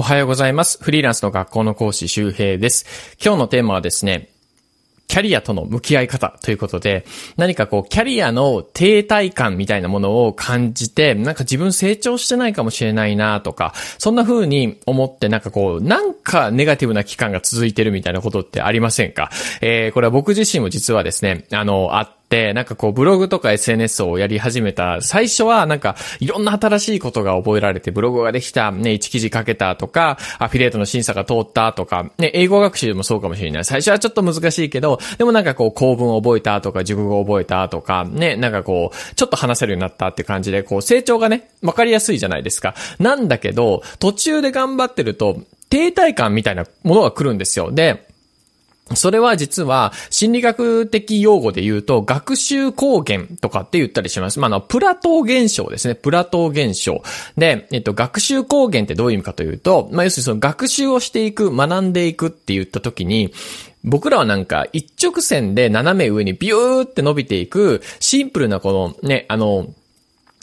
おはようございます。フリーランスの学校の講師周平です。今日のテーマはですね、キャリアとの向き合い方ということで、何かこう、キャリアの停滞感みたいなものを感じて、なんか自分成長してないかもしれないなとか、そんな風に思って、なんかこう、なんかネガティブな期間が続いてるみたいなことってありませんか？えー、これは僕自身も実はですね、あの、あっ、なんかこうブログとか SNS をやり始めた最初はなんかいろんな新しいことが覚えられてブログができた、ね、1記事書けたとか、アフィリエイトの審査が通ったとか、ね、英語学習もそうかもしれない。最初はちょっと難しいけど、でもなんかこう構文を覚えたとか、熟語を覚えたとか、ね、なんかこう、ちょっと話せるようになったって感じで、こう成長がね、わかりやすいじゃないですか。なんだけど、途中で頑張ってると、停滞感みたいなものが来るんですよ。で、それは実は心理学的用語で言うと学習光源とかって言ったりします。まあ、の、プラトー現象ですね。プラトー現象。で、えっと、学習光源ってどういう意味かというと、まあ、要するにその学習をしていく、学んでいくって言った時に、僕らはなんか一直線で斜め上にビューって伸びていく、シンプルなこのね、あの、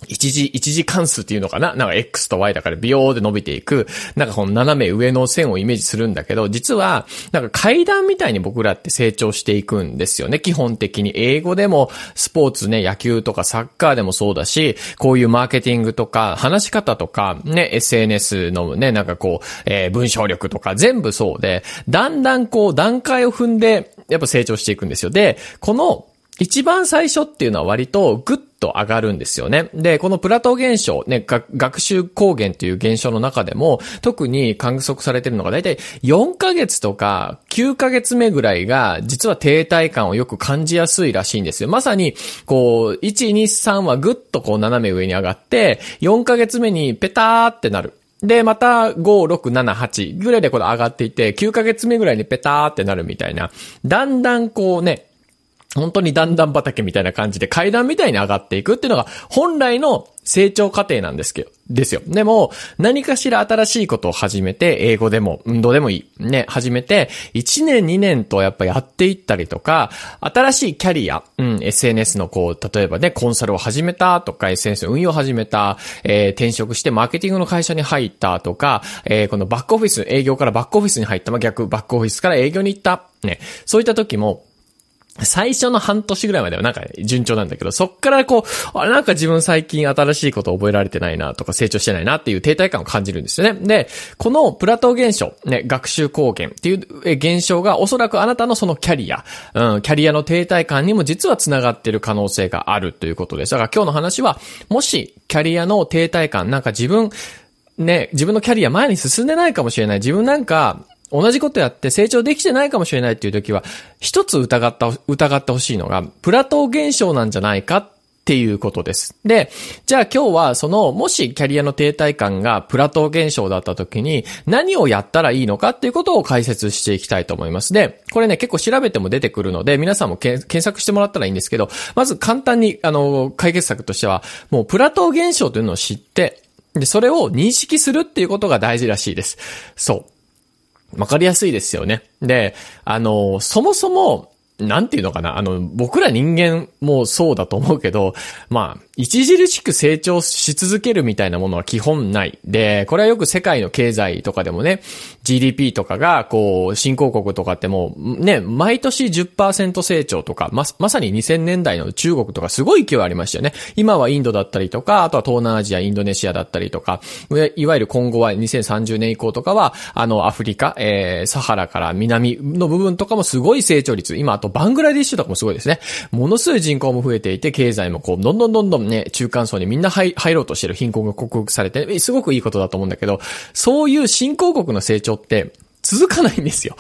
一時、一時関数っていうのかな？なんか X と Y だからビヨーで伸びていく、なんかこの斜め上の線をイメージするんだけど、実は、なんか階段みたいに僕らって成長していくんですよね。基本的に。英語でも、スポーツね、野球とかサッカーでもそうだし、こういうマーケティングとか、話し方とか、ね、SNS のね、なんかこう、えー、文章力とか全部そうで、だんだんこう、段階を踏んで、やっぱ成長していくんですよ。で、この、一番最初っていうのは割とグッと上がるんですよね。で、このプラトー現象、ね、学習光源っていう現象の中でも、特に観測されているのが大体4ヶ月とか9ヶ月目ぐらいが、実は停滞感をよく感じやすいらしいんですよ。まさに、こう、1、2、3はぐっとこう斜め上に上がって、4ヶ月目にペターってなる。で、また、5、6、7、8ぐらいでこれ上がっていて、9ヶ月目ぐらいにペターってなるみたいな。だんだんこうね、本当に段々畑みたいな感じで階段みたいに上がっていくっていうのが本来の成長過程なんですけど、ですよ。でも、何かしら新しいことを始めて、英語でも、運動でもいい。ね、始めて、1年2年とやっぱやっていったりとか、新しいキャリア、うん、SNS のこう、例えばね、コンサルを始めたとか、SNS の運用を始めた、えー、転職してマーケティングの会社に入ったとか、えー、このバックオフィス、営業からバックオフィスに入った、まあ、逆、バックオフィスから営業に行った。ね、そういった時も、最初の半年ぐらいまではなんか順調なんだけど、そっからこう、あれなんか自分最近新しいこと覚えられてないなとか成長してないなっていう停滞感を感じるんですよね。で、このプラトー現象、ね、学習貢献っていう現象がおそらくあなたのそのキャリア、うん、キャリアの停滞感にも実は繋がっている可能性があるということです。だから今日の話は、もしキャリアの停滞感、なんか自分、ね、自分のキャリア前に進んでないかもしれない。自分なんか、同じことやって成長できてないかもしれないっていう時は、一つ疑った、疑ってほしいのが、プラトー現象なんじゃないかっていうことです。で、じゃあ今日はその、もしキャリアの停滞感がプラトー現象だった時に何をやったらいいのかっていうことを解説していきたいと思います。で、これね、結構調べても出てくるので、皆さんも検索してもらったらいいんですけど、まず簡単に、あの、解決策としては、もうプラトー現象というのを知って、で、それを認識するっていうことが大事らしいです。そう。わかりやすいですよね。で、あの、そもそも、なんていうのかな、あの、僕ら人間もそうだと思うけど、まあ、著しく成長し続けるみたいなものは基本ない。で、これはよく世界の経済とかでもね、GDP とかが、こう、新興国とかってもう、ね、毎年10%成長とか、ま、まさに2000年代の中国とかすごい勢いありましたよね。今はインドだったりとか、あとは東南アジア、インドネシアだったりとか、いわゆる今後は2030年以降とかは、あの、アフリカ、えー、サハラから南の部分とかもすごい成長率。今、とバングラディッシュとかもすごいですね。ものすごい人口も増えていて、経済もこう、どんどんどんどんね、中間層にみんな入ろうとしてる貧困が克服されて、すごくいいことだと思うんだけど、そういう新興国の成長って、続かないんですよ。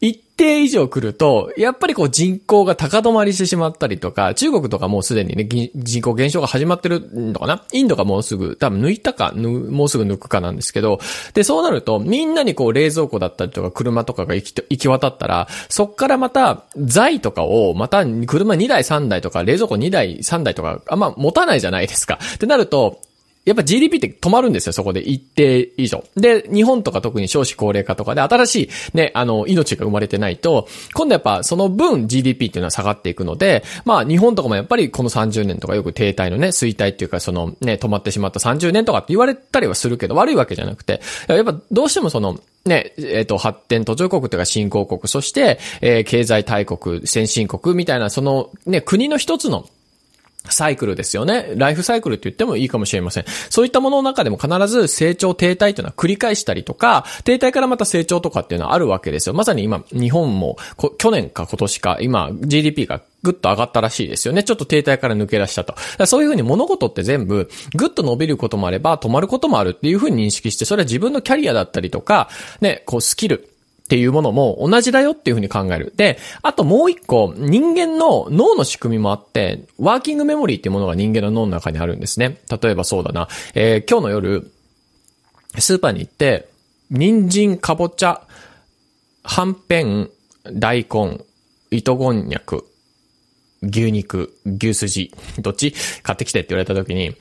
一定以上来ると、やっぱりこう人口が高止まりしてしまったりとか、中国とかもうすでにね、人口減少が始まってるのかな？インドがもうすぐ、多分抜いたか、もうすぐ抜くかなんですけど、で、そうなると、みんなにこう冷蔵庫だったりとか車とかが行き行き渡ったら、そっからまた財とかを、また車2台3台とか冷蔵庫2台3台とか、あんま持たないじゃないですか。ってなると、やっぱ GDP って止まるんですよ、そこで一定以上。で、日本とか特に少子高齢化とかで新しいね、あの、命が生まれてないと、今度やっぱその分 GDP っていうのは下がっていくので、まあ日本とかもやっぱりこの30年とかよく停滞のね、衰退っていうかそのね、止まってしまった30年とかって言われたりはするけど、悪いわけじゃなくて、やっぱどうしてもその、ね、えっ、ー、と、発展途上国というか新興国、そして、えー、経済大国、先進国みたいな、その、ね、国の一つのサイクルですよね。ライフサイクルって言ってもいいかもしれません。そういったものの中でも必ず成長停滞というのは繰り返したりとか、停滞からまた成長とかっていうのはあるわけですよ。まさに今、日本も、去年か今年か、今、GDP がぐっと上がったらしいですよね。ちょっと停滞から抜け出したと。そういうふうに物事って全部、ぐっと伸びることもあれば、止まることもあるっていうふうに認識して、それは自分のキャリアだったりとか、ね、こうスキル、っていうものも同じだよっていうふうに考える。で、あともう一個、人間の脳の仕組みもあって、ワーキングメモリーっていうものが人間の脳の中にあるんですね。例えばそうだな、えー、今日の夜、スーパーに行って、人参、かぼちゃ、はんぺん、大根、糸こんにゃく、牛肉、牛すじ、どっち？買ってきてって言われた時に、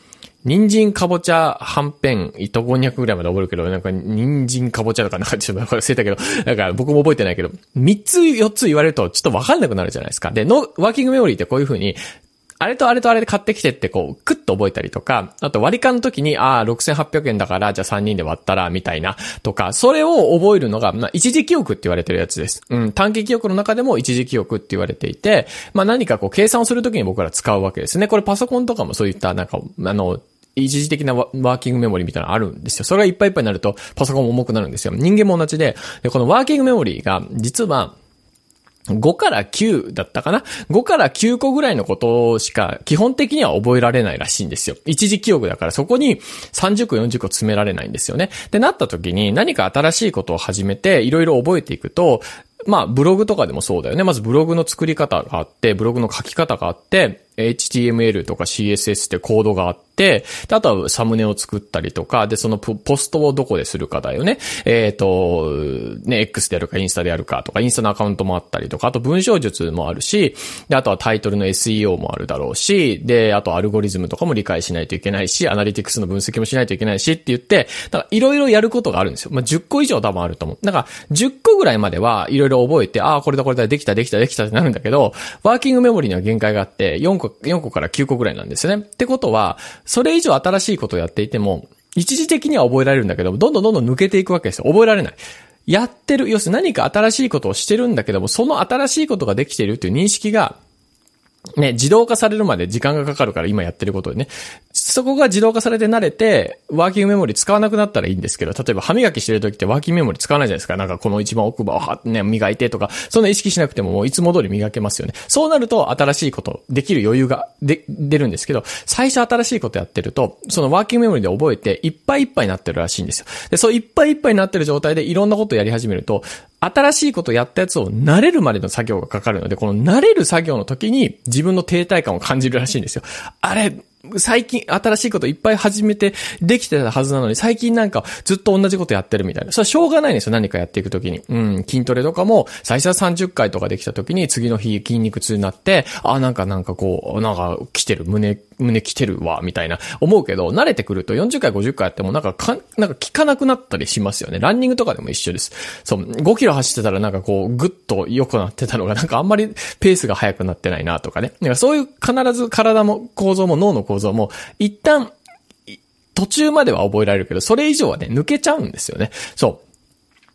人参、かぼちゃ、はんぺん、糸こんにゃくぐらいまで覚えるけど、なんか、人参、かぼちゃとかなんかちょっと忘れたけど、なんか僕も覚えてないけど、3つ4つ言われるとちょっとわかんなくなるじゃないですか。で、の、ワーキングメモリーってこういう風に、あれとあれとあれで買ってきてってこう、クッと覚えたりとか、あと割り勘の時に、ああ、6800円だから、じゃあ3人で割ったら、みたいな、とか、それを覚えるのが、まあ、一時記憶って言われてるやつです。うん、短期記憶の中でも一時記憶って言われていて、まあ何かこう、計算をするときに僕ら使うわけですね。これパソコンとかもそういった、なんか、あの、一時的なワーキングメモリーみたいなのあるんですよ。それがいっぱいいっぱいになるとパソコンも重くなるんですよ。人間も同じで、でこのワーキングメモリーが実は5から9だったかな ?5 から9個ぐらいのことしか基本的には覚えられないらしいんですよ。一時記憶だからそこに30個40個詰められないんですよね。で、なった時に何か新しいことを始めていろいろ覚えていくと、まあ、ブログとかでもそうだよね。まずブログの作り方があって、ブログの書き方があって、HTML とか CSS ってコードがあって、であとはサムネを作ったりとか、で、そのポストをどこでするかだよね。えっ、ー、と、ね、X でやるかインスタでやるかとか、インスタのアカウントもあったりとか、あと文章術もあるし、で、あとはタイトルの SEO もあるだろうし、で、あとアルゴリズムとかも理解しないといけないし、アナリティクスの分析もしないといけないしって言って、だからいろいろやることがあるんですよ。まあ、10個以上多分あると思う。だから、10個ぐらいまではいろいろ覚えて、ああ、これだこれだ、できたできたできたってなるんだけど、ワーキングメモリーには限界があって、4個、4個から9個ぐらいなんですよね。ってことは、それ以上新しいことをやっていても、一時的には覚えられるんだけども、どんどんどんどん抜けていくわけですよ。覚えられない。やってる、要するに何か新しいことをしてるんだけども、その新しいことができているっていう認識が、ね、自動化されるまで時間がかかるから今やってることでね。そこが自動化されて慣れて、ワーキングメモリー使わなくなったらいいんですけど、例えば歯磨きしてる時ってワーキングメモリー使わないじゃないですか。なんかこの一番奥歯をはね、磨いてとか、そんな意識しなくてももういつも通り磨けますよね。そうなると新しいこと、できる余裕がで、出るんですけど、最初新しいことやってると、そのワーキングメモリーで覚えていっぱいいっぱいになってるらしいんですよ。で、そういっぱいいっぱいになってる状態でいろんなことやり始めると、新しいことやったやつを慣れるまでの作業がかかるので、この慣れる作業の時に自分の停滞感を感じるらしいんですよ。あれ、最近新しいこといっぱい始めてできてたはずなのに、最近なんかずっと同じことやってるみたいな。それはしょうがないんですよ、何かやっていくときに。うん、筋トレとかも、最初は30回とかできたときに、次の日筋肉痛になって、あ、なんかなんかこう、なんか来てる、胸、胸来てるわ、みたいな、思うけど、慣れてくると40回、50回やってもなんかか、なんか効かなくなったりしますよね。ランニングとかでも一緒です。そう、5キロ走ってたらなんかこう、ぐっと良くなってたのが、なんかあんまりペースが速くなってないなとかね。なんかそういう必ず体も構造も脳の構造も、一旦、途中までは覚えられるけど、それ以上はね、抜けちゃうんですよね。そう。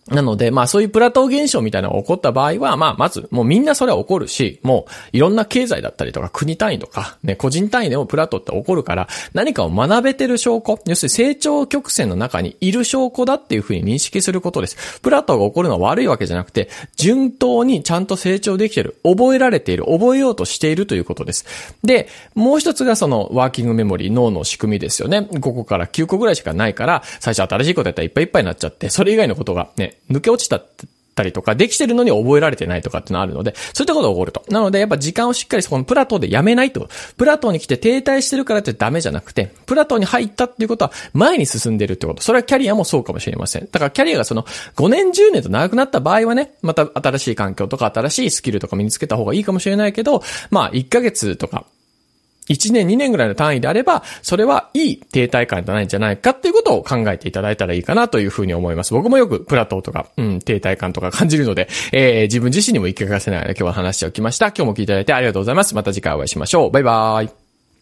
なので、まあそういうプラトー現象みたいなのが起こった場合は、まあまず、もうみんなそれは起こるし、もういろんな経済だったりとか国単位とか、ね、個人単位でもプラトーって起こるから、何かを学べてる証拠、要するに成長曲線の中にいる証拠だっていうふうに認識することです。プラトーが起こるのは悪いわけじゃなくて、順当にちゃんと成長できてる、覚えられている、覚えようとしているということです。で、もう一つがそのワーキングメモリー、脳の仕組みですよね。5個から9個ぐらいしかないから、最初新しいことやったらいっぱいいっぱいになっちゃって、それ以外のことがね、抜け落ちたったりとか、できてるのに覚えられてないとかっていうのあるので、そういったことが起こると。なので、やっぱ時間をしっかりそこのプラトーでやめないと。プラトーに来て停滞してるからってダメじゃなくて、プラトーに入ったっていうことは前に進んでるってこと。それはキャリアもそうかもしれません。だからキャリアがその5年10年と長くなった場合はね、また新しい環境とか新しいスキルとか身につけた方がいいかもしれないけど、まあ1ヶ月とか1年、2年ぐらいの単位であれば、それはいい停滞感じゃないんじゃないかっていうことを考えていただいたらいいかなというふうに思います。僕もよくプラトーとか、うん、停滞感とか感じるので、えー、自分自身にも言い聞かせながら今日は話しておきました。今日も聞いていただいてありがとうございます。また次回お会いしましょう。バイバーイ。